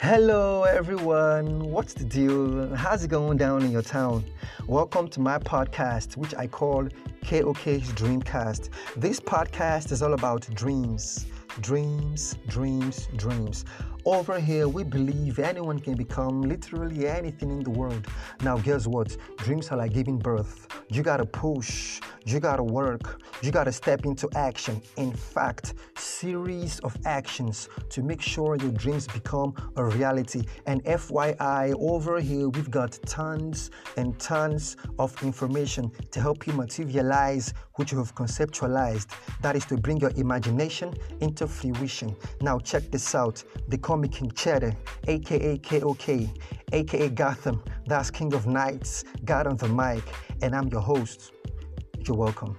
Hello, everyone. What's the deal? How's it going down in your town? Welcome to my podcast, which I call KOK's Dreamcast. This podcast is all about dreams, dreams, dreams, dreams. Over here, we believe anyone can become literally anything in the world. Now, guess what? Dreams are like giving birth. You gotta push, you gotta work, you gotta step into action. In fact, series of actions to make sure your dreams become a reality. And FYI, over here, we've got tons and tons of information to help you materialize what you have conceptualized. That is to bring your imagination into fruition. Now, check this out. Call me King Cheddar, aka KOK, aka Gotham. That's King of Knights, God on the mic, and I'm your host. You're welcome.